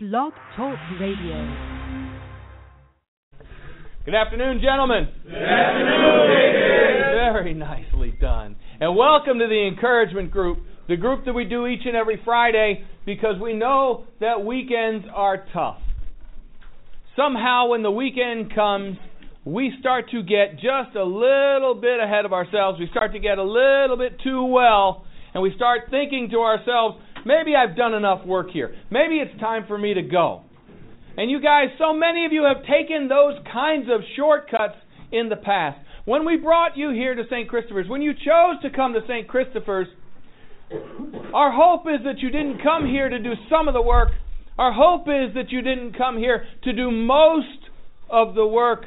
Blog Talk Radio. Good afternoon, gentlemen. Good afternoon, Very nicely done. And welcome to the encouragement group, the group that we do each and every Friday because we know that weekends are tough. Somehow, when the weekend comes, we start to get just a little bit ahead of ourselves. We start to get a little bit too well, and we start thinking to ourselves, maybe I've done enough work here. Maybe it's time for me to go. And you guys, so many of you have taken those kinds of shortcuts in the past. When we brought you here to St. Christopher's, when you chose to come to St. Christopher's, our hope is that you didn't come here to do some of the work. Our hope is that you didn't come here to do most of the work.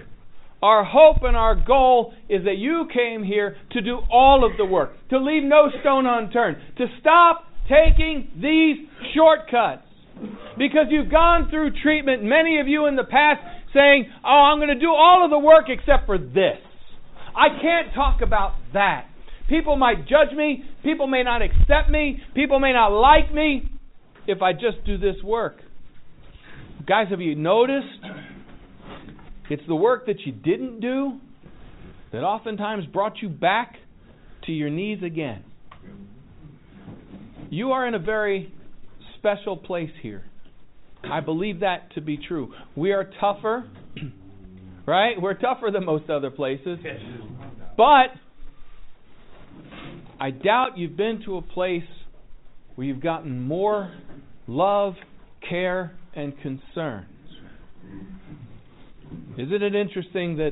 Our hope and our goal is that you came here to do all of the work, to leave no stone unturned, to stop taking these shortcuts. Because you've gone through treatment, many of you in the past saying, Oh, I'm going to do all of the work except for this. I can't talk about that. People might judge me. People may not accept me. People may not like me if I just do this work. Guys, have you noticed? It's the work that you didn't do that oftentimes brought you back to your knees again. You are in a very special place here. I believe that to be true. We are tougher, right? We're tougher than most other places. But I doubt you've been to a place where you've gotten more love, care, and concern. Isn't it interesting that,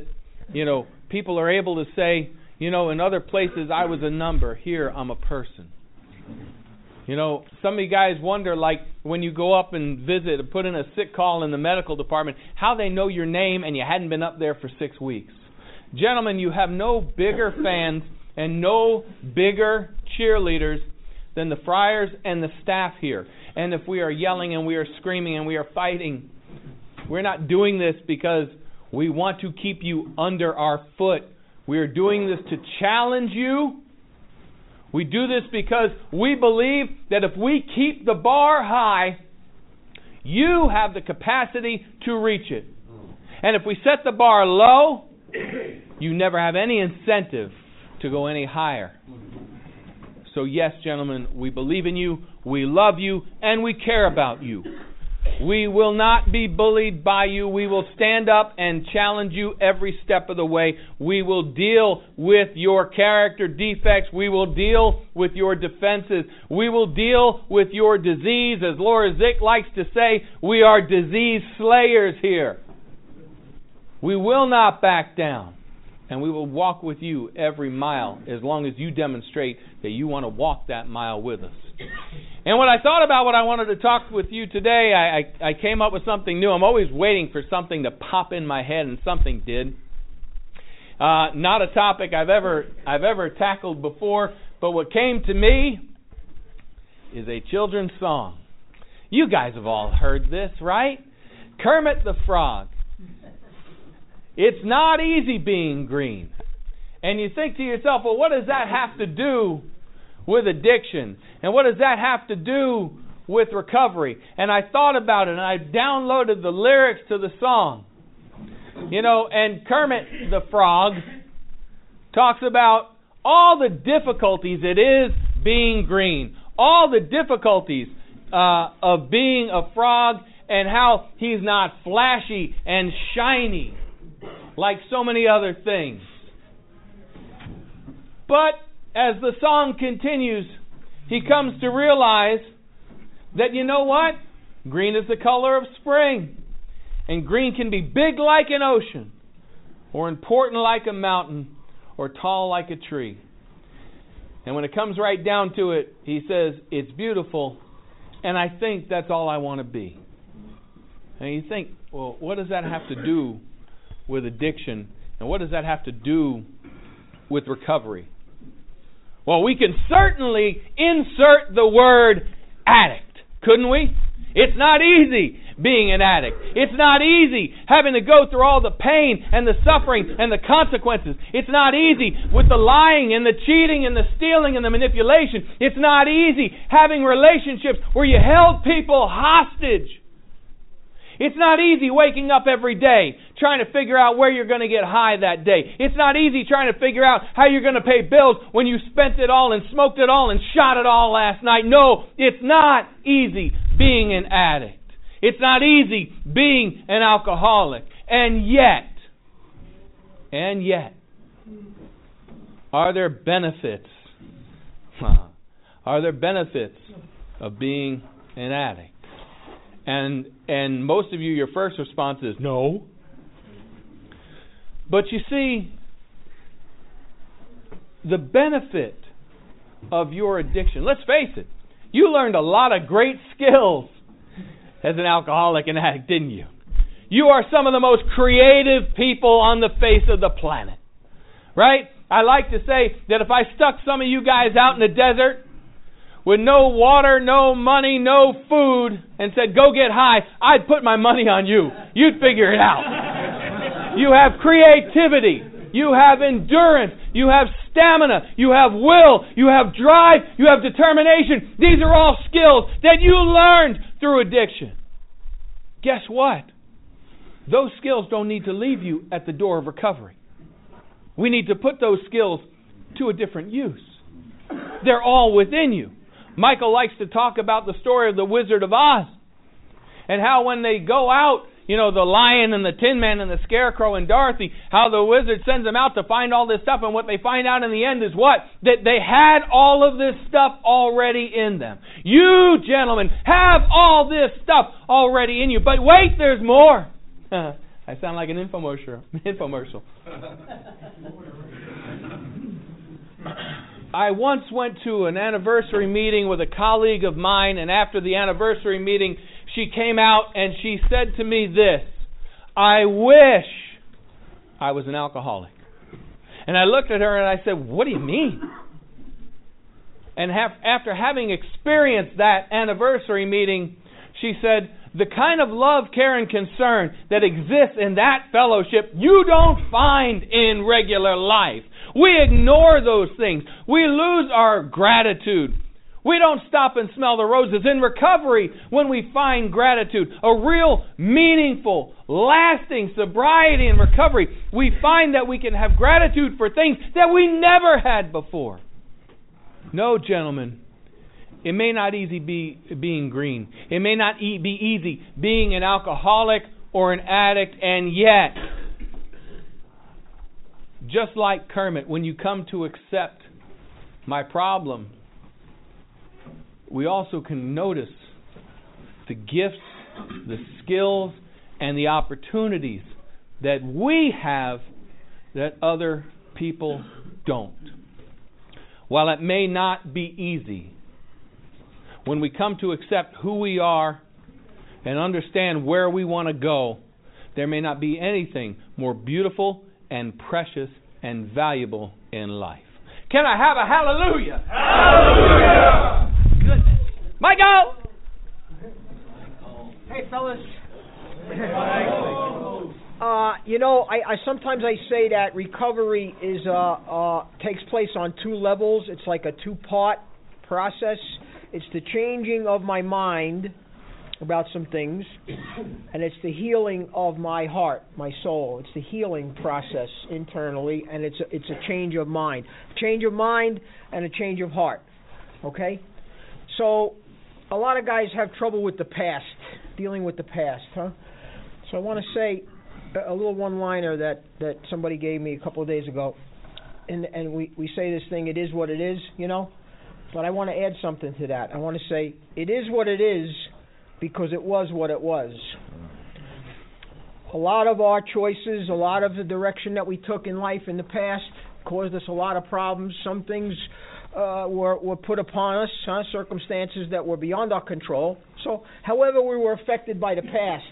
you know, people are able to say, you know, in other places I was a number, here I'm a person. You know, some of you guys wonder, like, when you go up and visit and put in a sick call in the medical department, how they know your name and you hadn't been up there for six weeks. Gentlemen, you have no bigger fans and no bigger cheerleaders than the friars and the staff here. And if we are yelling and we are screaming and we are fighting, we're not doing this because we want to keep you under our foot. We are doing this to challenge you. We do this because we believe that if we keep the bar high, you have the capacity to reach it. And if we set the bar low, you never have any incentive to go any higher. So, yes, gentlemen, we believe in you, we love you, and we care about you. We will not be bullied by you. We will stand up and challenge you every step of the way. We will deal with your character defects. We will deal with your defenses. We will deal with your disease. As Laura Zick likes to say, we are disease slayers here. We will not back down. And we will walk with you every mile as long as you demonstrate that you want to walk that mile with us. And when I thought about what I wanted to talk with you today, I, I, I came up with something new. I'm always waiting for something to pop in my head, and something did. Uh, not a topic I've ever I've ever tackled before, but what came to me is a children's song. You guys have all heard this, right? Kermit the Frog. It's not easy being green. And you think to yourself, well, what does that have to do with addiction? And what does that have to do with recovery? And I thought about it and I downloaded the lyrics to the song. You know, and Kermit the Frog talks about all the difficulties it is being green, all the difficulties uh, of being a frog, and how he's not flashy and shiny like so many other things. But as the song continues, he comes to realize that you know what? Green is the color of spring. And green can be big like an ocean, or important like a mountain, or tall like a tree. And when it comes right down to it, he says, It's beautiful, and I think that's all I want to be. And you think, well, what does that have to do with addiction? And what does that have to do with recovery? Well, we can certainly insert the word addict, couldn't we? It's not easy being an addict. It's not easy having to go through all the pain and the suffering and the consequences. It's not easy with the lying and the cheating and the stealing and the manipulation. It's not easy having relationships where you held people hostage It's not easy waking up every day trying to figure out where you're going to get high that day. It's not easy trying to figure out how you're going to pay bills when you spent it all and smoked it all and shot it all last night. No, it's not easy being an addict. It's not easy being an alcoholic. And yet, and yet, are there benefits? Are there benefits of being an addict? And and most of you your first response is no. But you see the benefit of your addiction. Let's face it. You learned a lot of great skills as an alcoholic and addict, didn't you? You are some of the most creative people on the face of the planet. Right? I like to say that if I stuck some of you guys out in the desert with no water, no money, no food, and said, go get high, I'd put my money on you. You'd figure it out. You have creativity. You have endurance. You have stamina. You have will. You have drive. You have determination. These are all skills that you learned through addiction. Guess what? Those skills don't need to leave you at the door of recovery. We need to put those skills to a different use. They're all within you. Michael likes to talk about the story of the Wizard of Oz and how when they go out, you know, the lion and the tin man and the scarecrow and Dorothy, how the wizard sends them out to find all this stuff, and what they find out in the end is what? That they had all of this stuff already in them. You, gentlemen, have all this stuff already in you. But wait, there's more. I sound like an infomercial. Infomercial. I once went to an anniversary meeting with a colleague of mine, and after the anniversary meeting, she came out and she said to me this I wish I was an alcoholic. And I looked at her and I said, What do you mean? And have, after having experienced that anniversary meeting, she said, the kind of love, care, and concern that exists in that fellowship you don't find in regular life. We ignore those things. We lose our gratitude. We don't stop and smell the roses. In recovery, when we find gratitude, a real, meaningful, lasting sobriety and recovery, we find that we can have gratitude for things that we never had before. No, gentlemen, it may not easy be being green. It may not e- be easy being an alcoholic or an addict, and yet, just like Kermit, when you come to accept my problem, we also can notice the gifts, the skills, and the opportunities that we have that other people don't. While it may not be easy, when we come to accept who we are and understand where we want to go, there may not be anything more beautiful and precious and valuable in life. Can I have a hallelujah? Hallelujah! Goodness. Michael! Hey, fellas. Uh, you know, I, I sometimes I say that recovery is uh, uh, takes place on two levels. It's like a two-part process. It's the changing of my mind about some things, and it's the healing of my heart, my soul. It's the healing process internally, and it's a, it's a change of mind, change of mind, and a change of heart. Okay, so a lot of guys have trouble with the past, dealing with the past, huh? So I want to say a little one-liner that that somebody gave me a couple of days ago, and and we we say this thing, it is what it is, you know. But I want to add something to that. I want to say it is what it is because it was what it was. A lot of our choices, a lot of the direction that we took in life in the past caused us a lot of problems. Some things uh, were, were put upon us, huh, circumstances that were beyond our control. So, however, we were affected by the past.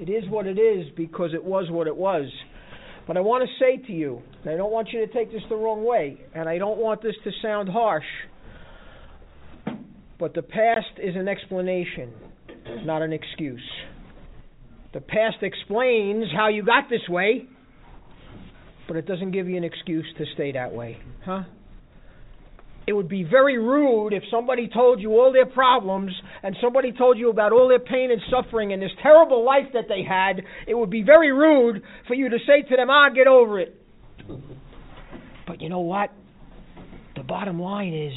It is what it is because it was what it was. But I want to say to you, I don't want you to take this the wrong way, and I don't want this to sound harsh, but the past is an explanation, not an excuse. The past explains how you got this way, but it doesn't give you an excuse to stay that way. Huh? It would be very rude if somebody told you all their problems and somebody told you about all their pain and suffering and this terrible life that they had. It would be very rude for you to say to them, ah, get over it. But you know what? The bottom line is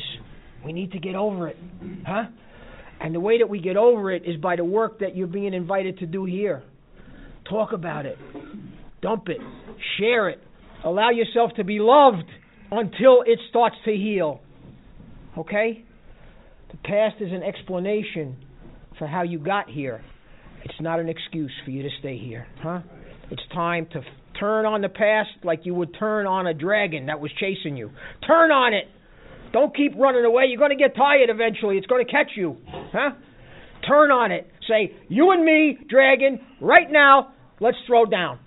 we need to get over it. Huh? And the way that we get over it is by the work that you're being invited to do here. Talk about it. Dump it. Share it. Allow yourself to be loved until it starts to heal. Okay? The past is an explanation for how you got here. It's not an excuse for you to stay here, huh? It's time to f- turn on the past like you would turn on a dragon that was chasing you. Turn on it. Don't keep running away. You're going to get tired eventually. It's going to catch you, huh? Turn on it. Say, "You and me, dragon, right now, let's throw down.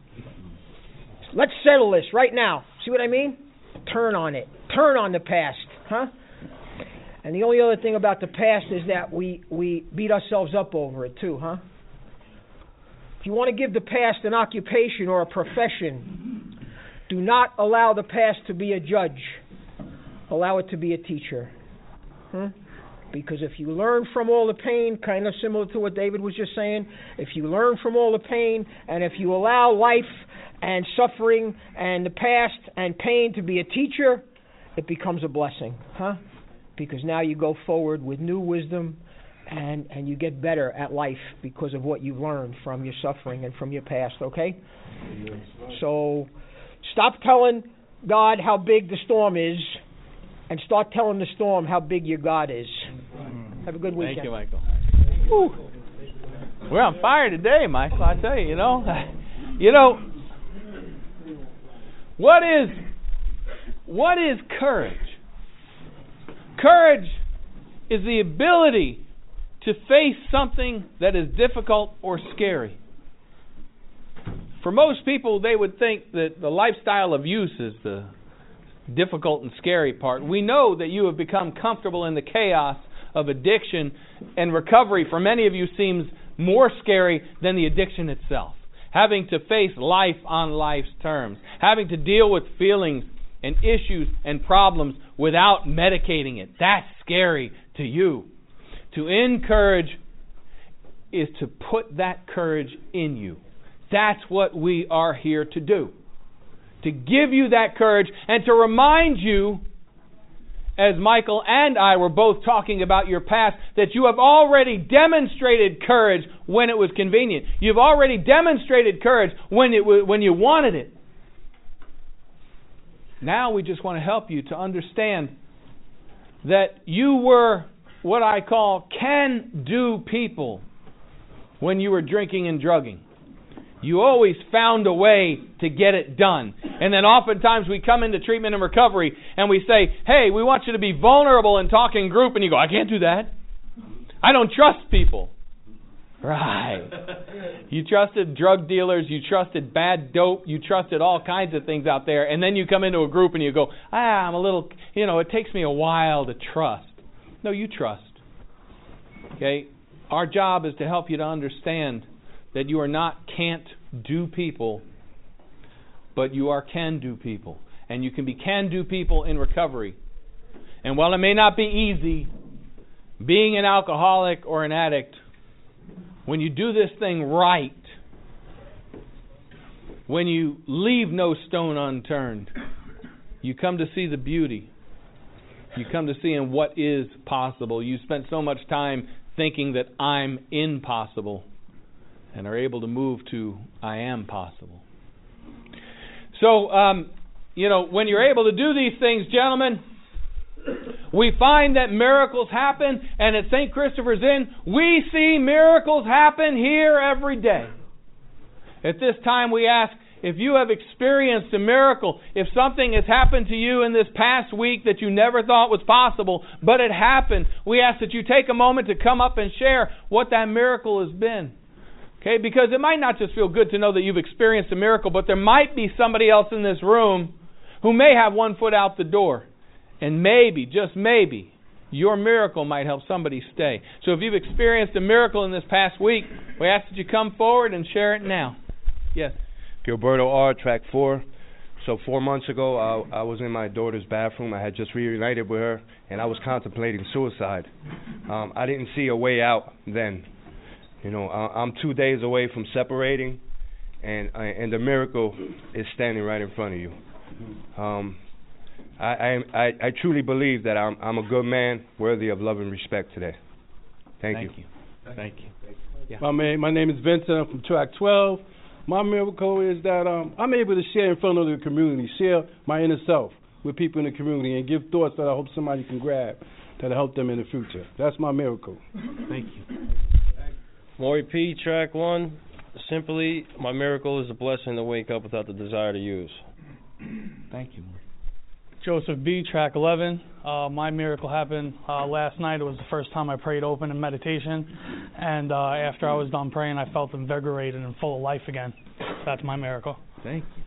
Let's settle this right now." See what I mean? Turn on it. Turn on the past, huh? And the only other thing about the past is that we, we beat ourselves up over it too, huh? If you want to give the past an occupation or a profession, do not allow the past to be a judge. Allow it to be a teacher. Huh? Because if you learn from all the pain, kind of similar to what David was just saying, if you learn from all the pain, and if you allow life and suffering and the past and pain to be a teacher, it becomes a blessing, huh? Because now you go forward with new wisdom and and you get better at life because of what you've learned from your suffering and from your past okay? So stop telling god how big the storm is and start telling the storm how big your god is. Have a good weekend. Thank you michael. We're on fire today michael i tell you you know. You know what is what is courage Courage is the ability to face something that is difficult or scary. For most people, they would think that the lifestyle of use is the difficult and scary part. We know that you have become comfortable in the chaos of addiction, and recovery for many of you seems more scary than the addiction itself. Having to face life on life's terms, having to deal with feelings and issues and problems without medicating it. That's scary to you. To encourage is to put that courage in you. That's what we are here to do. To give you that courage and to remind you, as Michael and I were both talking about your past, that you have already demonstrated courage when it was convenient. You've already demonstrated courage when, it, when you wanted it. Now we just want to help you to understand that you were what I call can do people when you were drinking and drugging. You always found a way to get it done. And then oftentimes we come into treatment and recovery and we say, hey, we want you to be vulnerable and talk in group. And you go, I can't do that. I don't trust people. Right. You trusted drug dealers, you trusted bad dope, you trusted all kinds of things out there, and then you come into a group and you go, ah, I'm a little, you know, it takes me a while to trust. No, you trust. Okay? Our job is to help you to understand that you are not can't do people, but you are can do people. And you can be can do people in recovery. And while it may not be easy, being an alcoholic or an addict when you do this thing right, when you leave no stone unturned, you come to see the beauty. You come to see in what is possible. You spent so much time thinking that I'm impossible and are able to move to I am possible. So, um, you know, when you're able to do these things, gentlemen, we find that miracles happen, and at St. Christopher's Inn, we see miracles happen here every day. At this time, we ask if you have experienced a miracle, if something has happened to you in this past week that you never thought was possible, but it happened, we ask that you take a moment to come up and share what that miracle has been. Okay, because it might not just feel good to know that you've experienced a miracle, but there might be somebody else in this room who may have one foot out the door. And maybe, just maybe, your miracle might help somebody stay. So if you've experienced a miracle in this past week, we ask that you come forward and share it now. Yes. Gilberto R., track 4, So four months ago, I, I was in my daughter's bathroom. I had just reunited with her, and I was contemplating suicide. Um, I didn't see a way out then. You know, I, I'm two days away from separating, and and the miracle is standing right in front of you. Um, I, I I I truly believe that I'm I'm a good man, worthy of love and respect today. Thank, you. Thank you. Thank you. Yeah. My man, my name is Vincent. I'm from Track 12. My miracle is that um, I'm able to share in front of the community, share my inner self with people in the community, and give thoughts that I hope somebody can grab that'll help them in the future. That's my miracle. Thank you. Maury P. Track one. Simply, my miracle is a blessing to wake up without the desire to use. Thank you. Joseph B. Track 11. Uh, my miracle happened uh, last night. It was the first time I prayed open in meditation, and uh, after I was done praying, I felt invigorated and full of life again. That's my miracle. Thank you.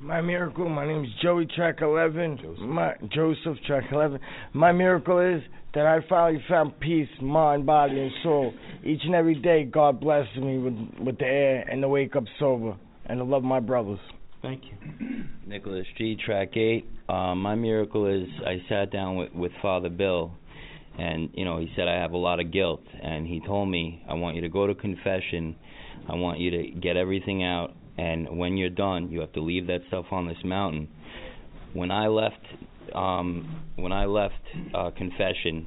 My miracle, my name is Joey Track 11. Joseph. My Joseph Track 11. My miracle is that I finally found peace, mind, body, and soul. Each and every day, God blesses me with with the air and to wake up sober and to love my brothers. Thank you. Nicholas G. Track 8. Uh, my miracle is I sat down with, with Father Bill, and, you know, he said, I have a lot of guilt. And he told me, I want you to go to confession. I want you to get everything out. And when you're done, you have to leave that stuff on this mountain. When I left, um, when I left uh, confession,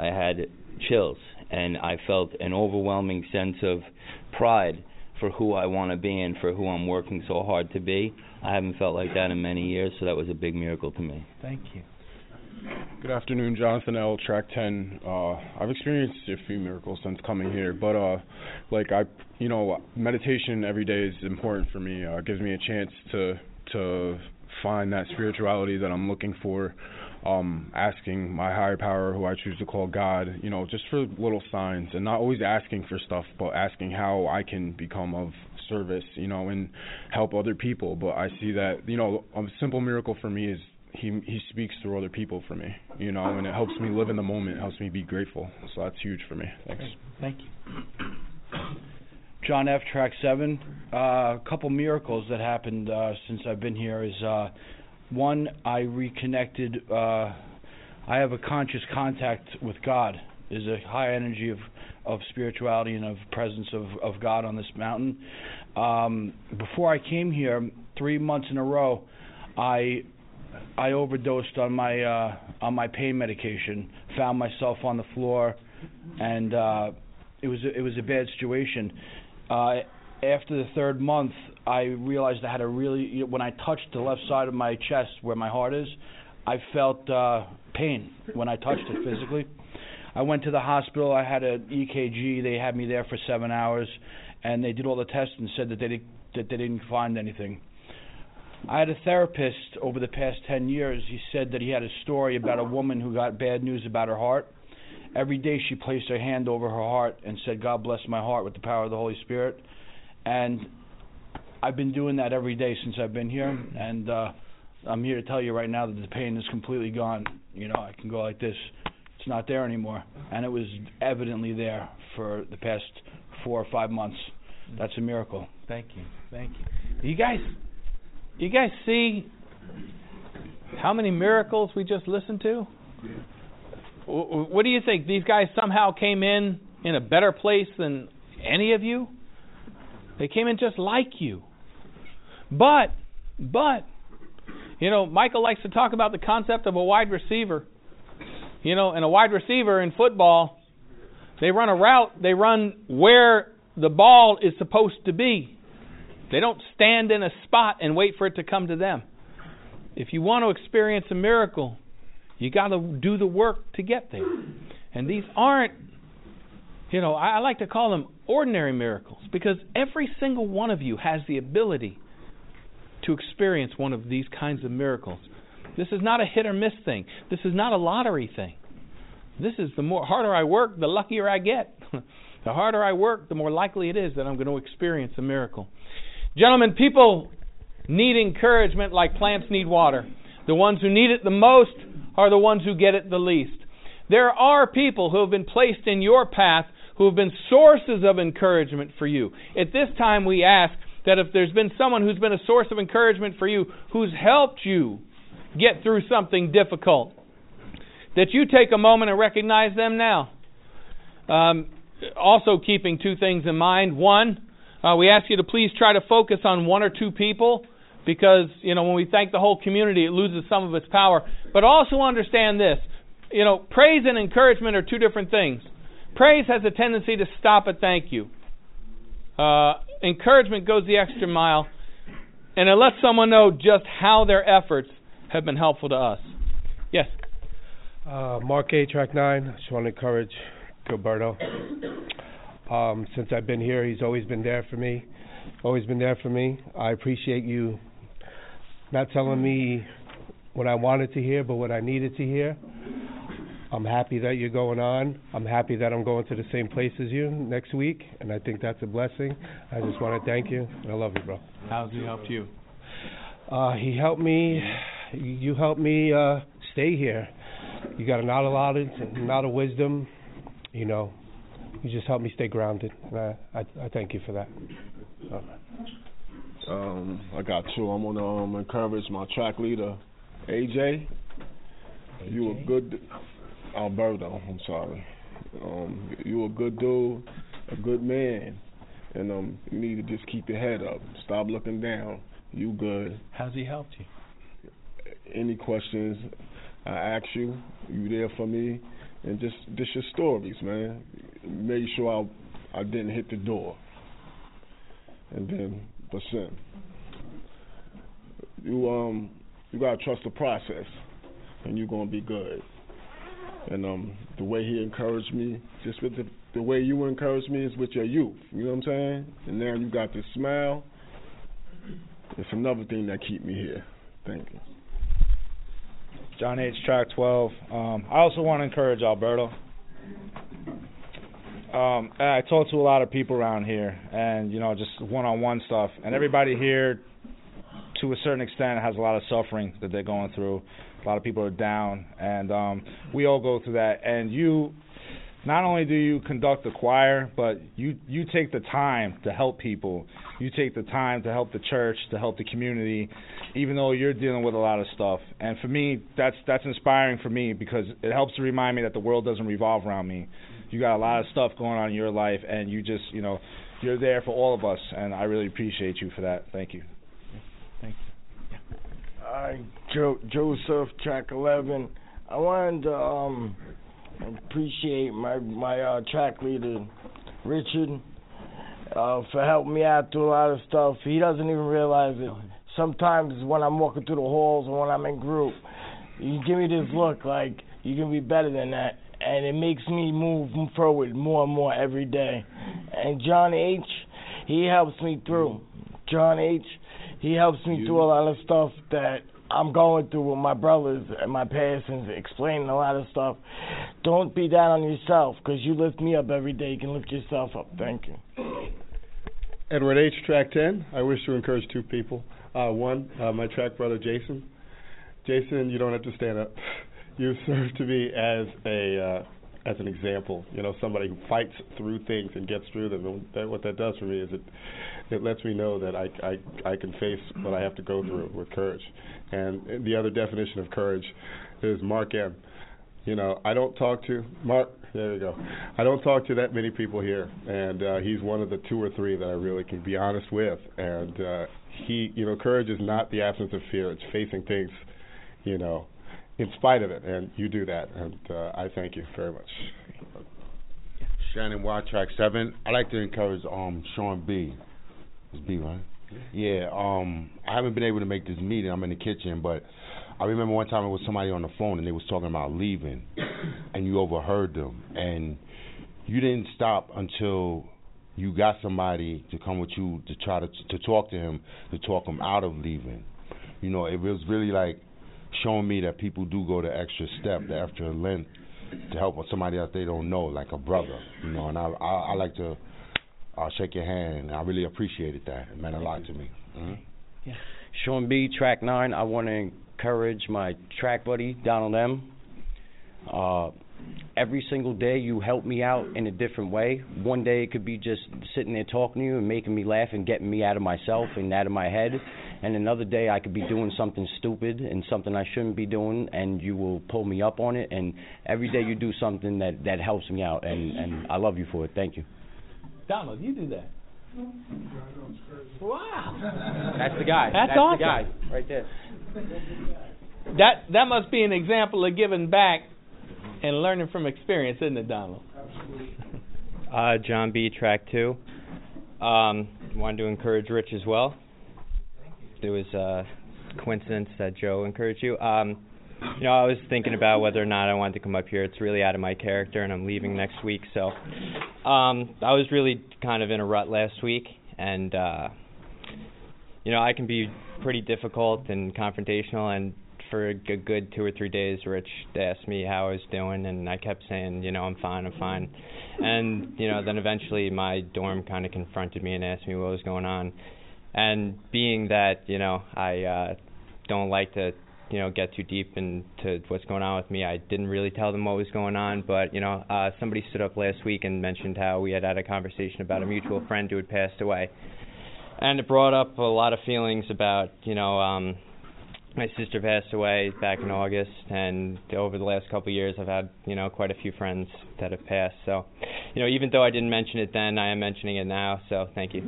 I had chills, and I felt an overwhelming sense of pride for who I want to be and for who I'm working so hard to be. I haven't felt like that in many years, so that was a big miracle to me. Thank you. Good afternoon, Jonathan L. Track 10. Uh, I've experienced a few miracles since coming here, but uh, like I, you know, meditation every day is important for me. Uh, it gives me a chance to to find that spirituality that I'm looking for. Um, asking my higher power, who I choose to call God, you know, just for little signs, and not always asking for stuff, but asking how I can become of service, you know, and help other people. But I see that, you know, a simple miracle for me is he he speaks through other people for me, you know, and it helps me live in the moment, helps me be grateful. So that's huge for me. Thanks. Thank you. John F. Track Seven. Uh, a couple miracles that happened uh, since I've been here is uh, one I reconnected. Uh, I have a conscious contact with God. There's a high energy of of spirituality and of presence of of God on this mountain. Um, before I came here, three months in a row, I I overdosed on my uh, on my pain medication. Found myself on the floor, and uh, it was a, it was a bad situation. Uh, after the third month, I realized I had a really you know, when I touched the left side of my chest where my heart is, I felt uh, pain when I touched it physically. I went to the hospital. I had an EKG. They had me there for seven hours, and they did all the tests and said that they that they didn't find anything. I had a therapist over the past 10 years. He said that he had a story about a woman who got bad news about her heart. Every day she placed her hand over her heart and said, God bless my heart with the power of the Holy Spirit. And I've been doing that every day since I've been here. And uh, I'm here to tell you right now that the pain is completely gone. You know, I can go like this. It's not there anymore. And it was evidently there for the past four or five months. That's a miracle. Thank you. Thank you. You guys you guys see how many miracles we just listened to? What do you think? These guys somehow came in in a better place than any of you? They came in just like you. But, but, you know, Michael likes to talk about the concept of a wide receiver. You know, and a wide receiver in football, they run a route, they run where the ball is supposed to be. They don't stand in a spot and wait for it to come to them. If you want to experience a miracle, you got to do the work to get there. And these aren't, you know, I, I like to call them ordinary miracles because every single one of you has the ability to experience one of these kinds of miracles. This is not a hit or miss thing. This is not a lottery thing. This is the more harder I work, the luckier I get. the harder I work, the more likely it is that I'm going to experience a miracle. Gentlemen, people need encouragement like plants need water. The ones who need it the most are the ones who get it the least. There are people who have been placed in your path who have been sources of encouragement for you. At this time, we ask that if there's been someone who's been a source of encouragement for you, who's helped you get through something difficult, that you take a moment and recognize them now. Um, also, keeping two things in mind. One, uh, we ask you to please try to focus on one or two people because, you know, when we thank the whole community, it loses some of its power. But also understand this you know, praise and encouragement are two different things. Praise has a tendency to stop at thank you. Uh, encouragement goes the extra mile, and it lets someone know just how their efforts have been helpful to us. Yes. Uh, Mark A. Track 9. I just want to encourage Gilberto. Um, since I've been here, he's always been there for me. Always been there for me. I appreciate you not telling me what I wanted to hear, but what I needed to hear. I'm happy that you're going on. I'm happy that I'm going to the same place as you next week, and I think that's a blessing. I just want to thank you, and I love you, bro. How's he helped you? Uh, he helped me. You helped me uh, stay here. You got a lot of knowledge, a lot of wisdom. You know, you just helped me stay grounded, and I, I, I thank you for that. Um, I got two. I'm gonna um, encourage my track leader, AJ. You a good Alberto. I'm sorry. Um, you a good dude, a good man, and um, you need to just keep your head up. Stop looking down. You good. How's he helped you? Any questions? I ask you. You there for me? And just just your stories, man. Make sure I I didn't hit the door. And then Vincent. You um you gotta trust the process, and you're gonna be good and um the way he encouraged me, just with the the way you encouraged me is with your youth. You know what I'm saying? And now you got this smile. It's another thing that keep me here. Thank you. John H. Track 12. Um, I also want to encourage Alberto. Um, I talk to a lot of people around here, and you know, just one-on-one stuff. And everybody here, to a certain extent, has a lot of suffering that they're going through. A lot of people are down, and um, we all go through that. And you, not only do you conduct the choir, but you you take the time to help people. You take the time to help the church, to help the community, even though you're dealing with a lot of stuff. And for me, that's that's inspiring for me because it helps to remind me that the world doesn't revolve around me. You got a lot of stuff going on in your life, and you just you know you're there for all of us, and I really appreciate you for that. Thank you. Thank you. Joseph, track 11. I wanted to um, appreciate my my uh, track leader, Richard, uh, for helping me out through a lot of stuff. He doesn't even realize it. Sometimes when I'm walking through the halls or when I'm in group, you give me this look like you can be better than that, and it makes me move forward more and more every day. And John H, he helps me through. John H, he helps me through a lot of stuff that I'm going through with my brothers and my parents and explaining a lot of stuff. Don't be down on yourself because you lift me up every day. You can lift yourself up. Thank you. Edward H. Track 10. I wish to encourage two people. Uh, one, uh, my track brother Jason. Jason, you don't have to stand up. You serve to me as a uh, as an example. You know, somebody who fights through things and gets through them. That, what that does for me is it it lets me know that I I I can face what I have to go through with courage. And the other definition of courage is Mark M. You know, I don't talk to Mark. There you go. I don't talk to that many people here, and uh, he's one of the two or three that I really can be honest with. And uh, he, you know, courage is not the absence of fear; it's facing things, you know, in spite of it. And you do that, and uh, I thank you very much. Shannon Watt, track seven. I like to encourage um Sean B. It's B, right? Yeah, um, I haven't been able to make this meeting. I'm in the kitchen, but I remember one time it was somebody on the phone and they was talking about leaving, and you overheard them, and you didn't stop until you got somebody to come with you to try to to talk to him to talk him out of leaving. You know, it was really like showing me that people do go the extra step, the extra length to help somebody else they don't know, like a brother. You know, and I I, I like to I'll shake your hand. I really appreciated that. It meant a lot to me. Mm-hmm. Yeah. Sean B, track nine. I want to encourage my track buddy Donald M. Uh, every single day you help me out in a different way. One day it could be just sitting there talking to you and making me laugh and getting me out of myself and out of my head. And another day I could be doing something stupid and something I shouldn't be doing and you will pull me up on it and every day you do something that that helps me out and and I love you for it. Thank you. Donald, you do that. Wow. That's the guy. That's That's awesome. the guy right there. That that must be an example of giving back and learning from experience, isn't it, Donald? Uh, John B. Track two. Um, wanted to encourage Rich as well. It was a coincidence that Joe encouraged you. Um, you know, I was thinking about whether or not I wanted to come up here. It's really out of my character, and I'm leaving next week. So, um, I was really kind of in a rut last week, and uh, you know, I can be pretty difficult and confrontational. And for a good, two or three days, Rich asked me how I was doing, and I kept saying, you know, I'm fine, I'm fine. And you know, then eventually my dorm kind of confronted me and asked me what was going on. And being that you know I uh, don't like to you know get too deep into what's going on with me, I didn't really tell them what was going on. But you know, uh, somebody stood up last week and mentioned how we had had a conversation about a mutual friend who had passed away, and it brought up a lot of feelings about you know. um my sister passed away back in August, and over the last couple of years, I've had you know quite a few friends that have passed. So, you know, even though I didn't mention it then, I am mentioning it now. So, thank you.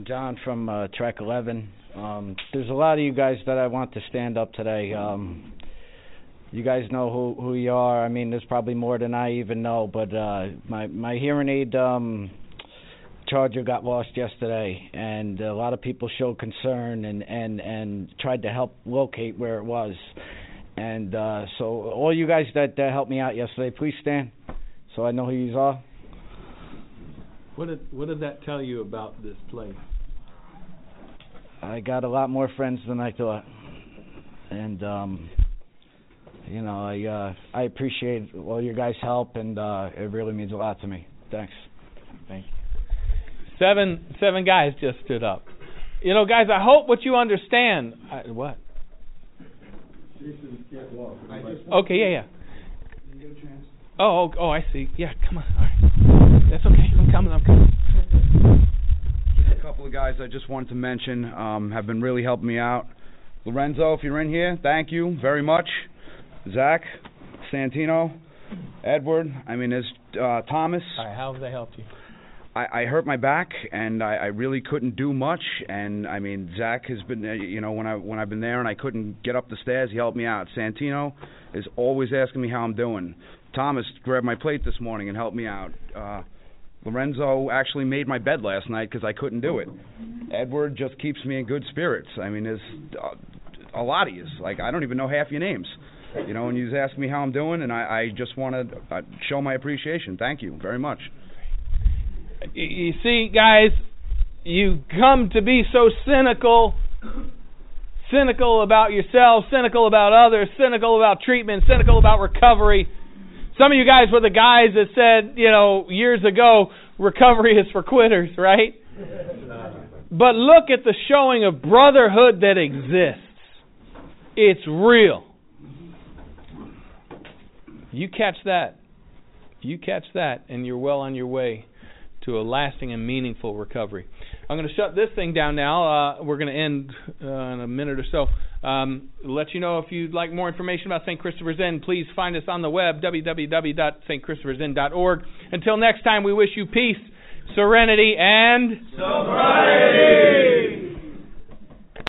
I'm John from uh, Track 11. Um, there's a lot of you guys that I want to stand up today. Um, you guys know who who you are. I mean, there's probably more than I even know. But uh, my my hearing aid um, charger got lost yesterday, and a lot of people showed concern and and and tried to help locate where it was. And uh, so, all you guys that, that helped me out yesterday, please stand, so I know who you are. What did what did that tell you about this place? I got a lot more friends than I thought, and um, you know I uh, I appreciate all your guys' help, and uh, it really means a lot to me. Thanks. Thank you. Seven seven guys just stood up. You know, guys, I hope what you understand. I, what? Okay, yeah, yeah. Oh, oh, oh, I see. Yeah, come on. All right. That's okay. I'm coming. I'm coming. A couple of guys I just wanted to mention um, have been really helping me out. Lorenzo, if you're in here, thank you very much. Zach, Santino, Edward. I mean, there's uh, Thomas. Right, how have they helped you? I, I hurt my back and I, I really couldn't do much. And I mean, Zach has been, uh, you know, when I when I've been there and I couldn't get up the stairs, he helped me out. Santino is always asking me how I'm doing. Thomas grabbed my plate this morning and helped me out. Uh, Lorenzo actually made my bed last night because I couldn't do it. Edward just keeps me in good spirits. I mean, there's uh, a lot of you. Like I don't even know half your names. You know, and you ask me how I'm doing, and I, I just want to uh, show my appreciation. Thank you very much. You see, guys, you come to be so cynical, cynical about yourself, cynical about others, cynical about treatment, cynical about recovery. Some of you guys were the guys that said, you know, years ago, recovery is for quitters, right? But look at the showing of brotherhood that exists. It's real. You catch that. You catch that, and you're well on your way to a lasting and meaningful recovery. I'm going to shut this thing down now. Uh, we're going to end uh, in a minute or so. Um, let you know if you'd like more information about St. Christopher's Inn, please find us on the web, www.stchristophersinn.org. Until next time, we wish you peace, serenity, and sobriety.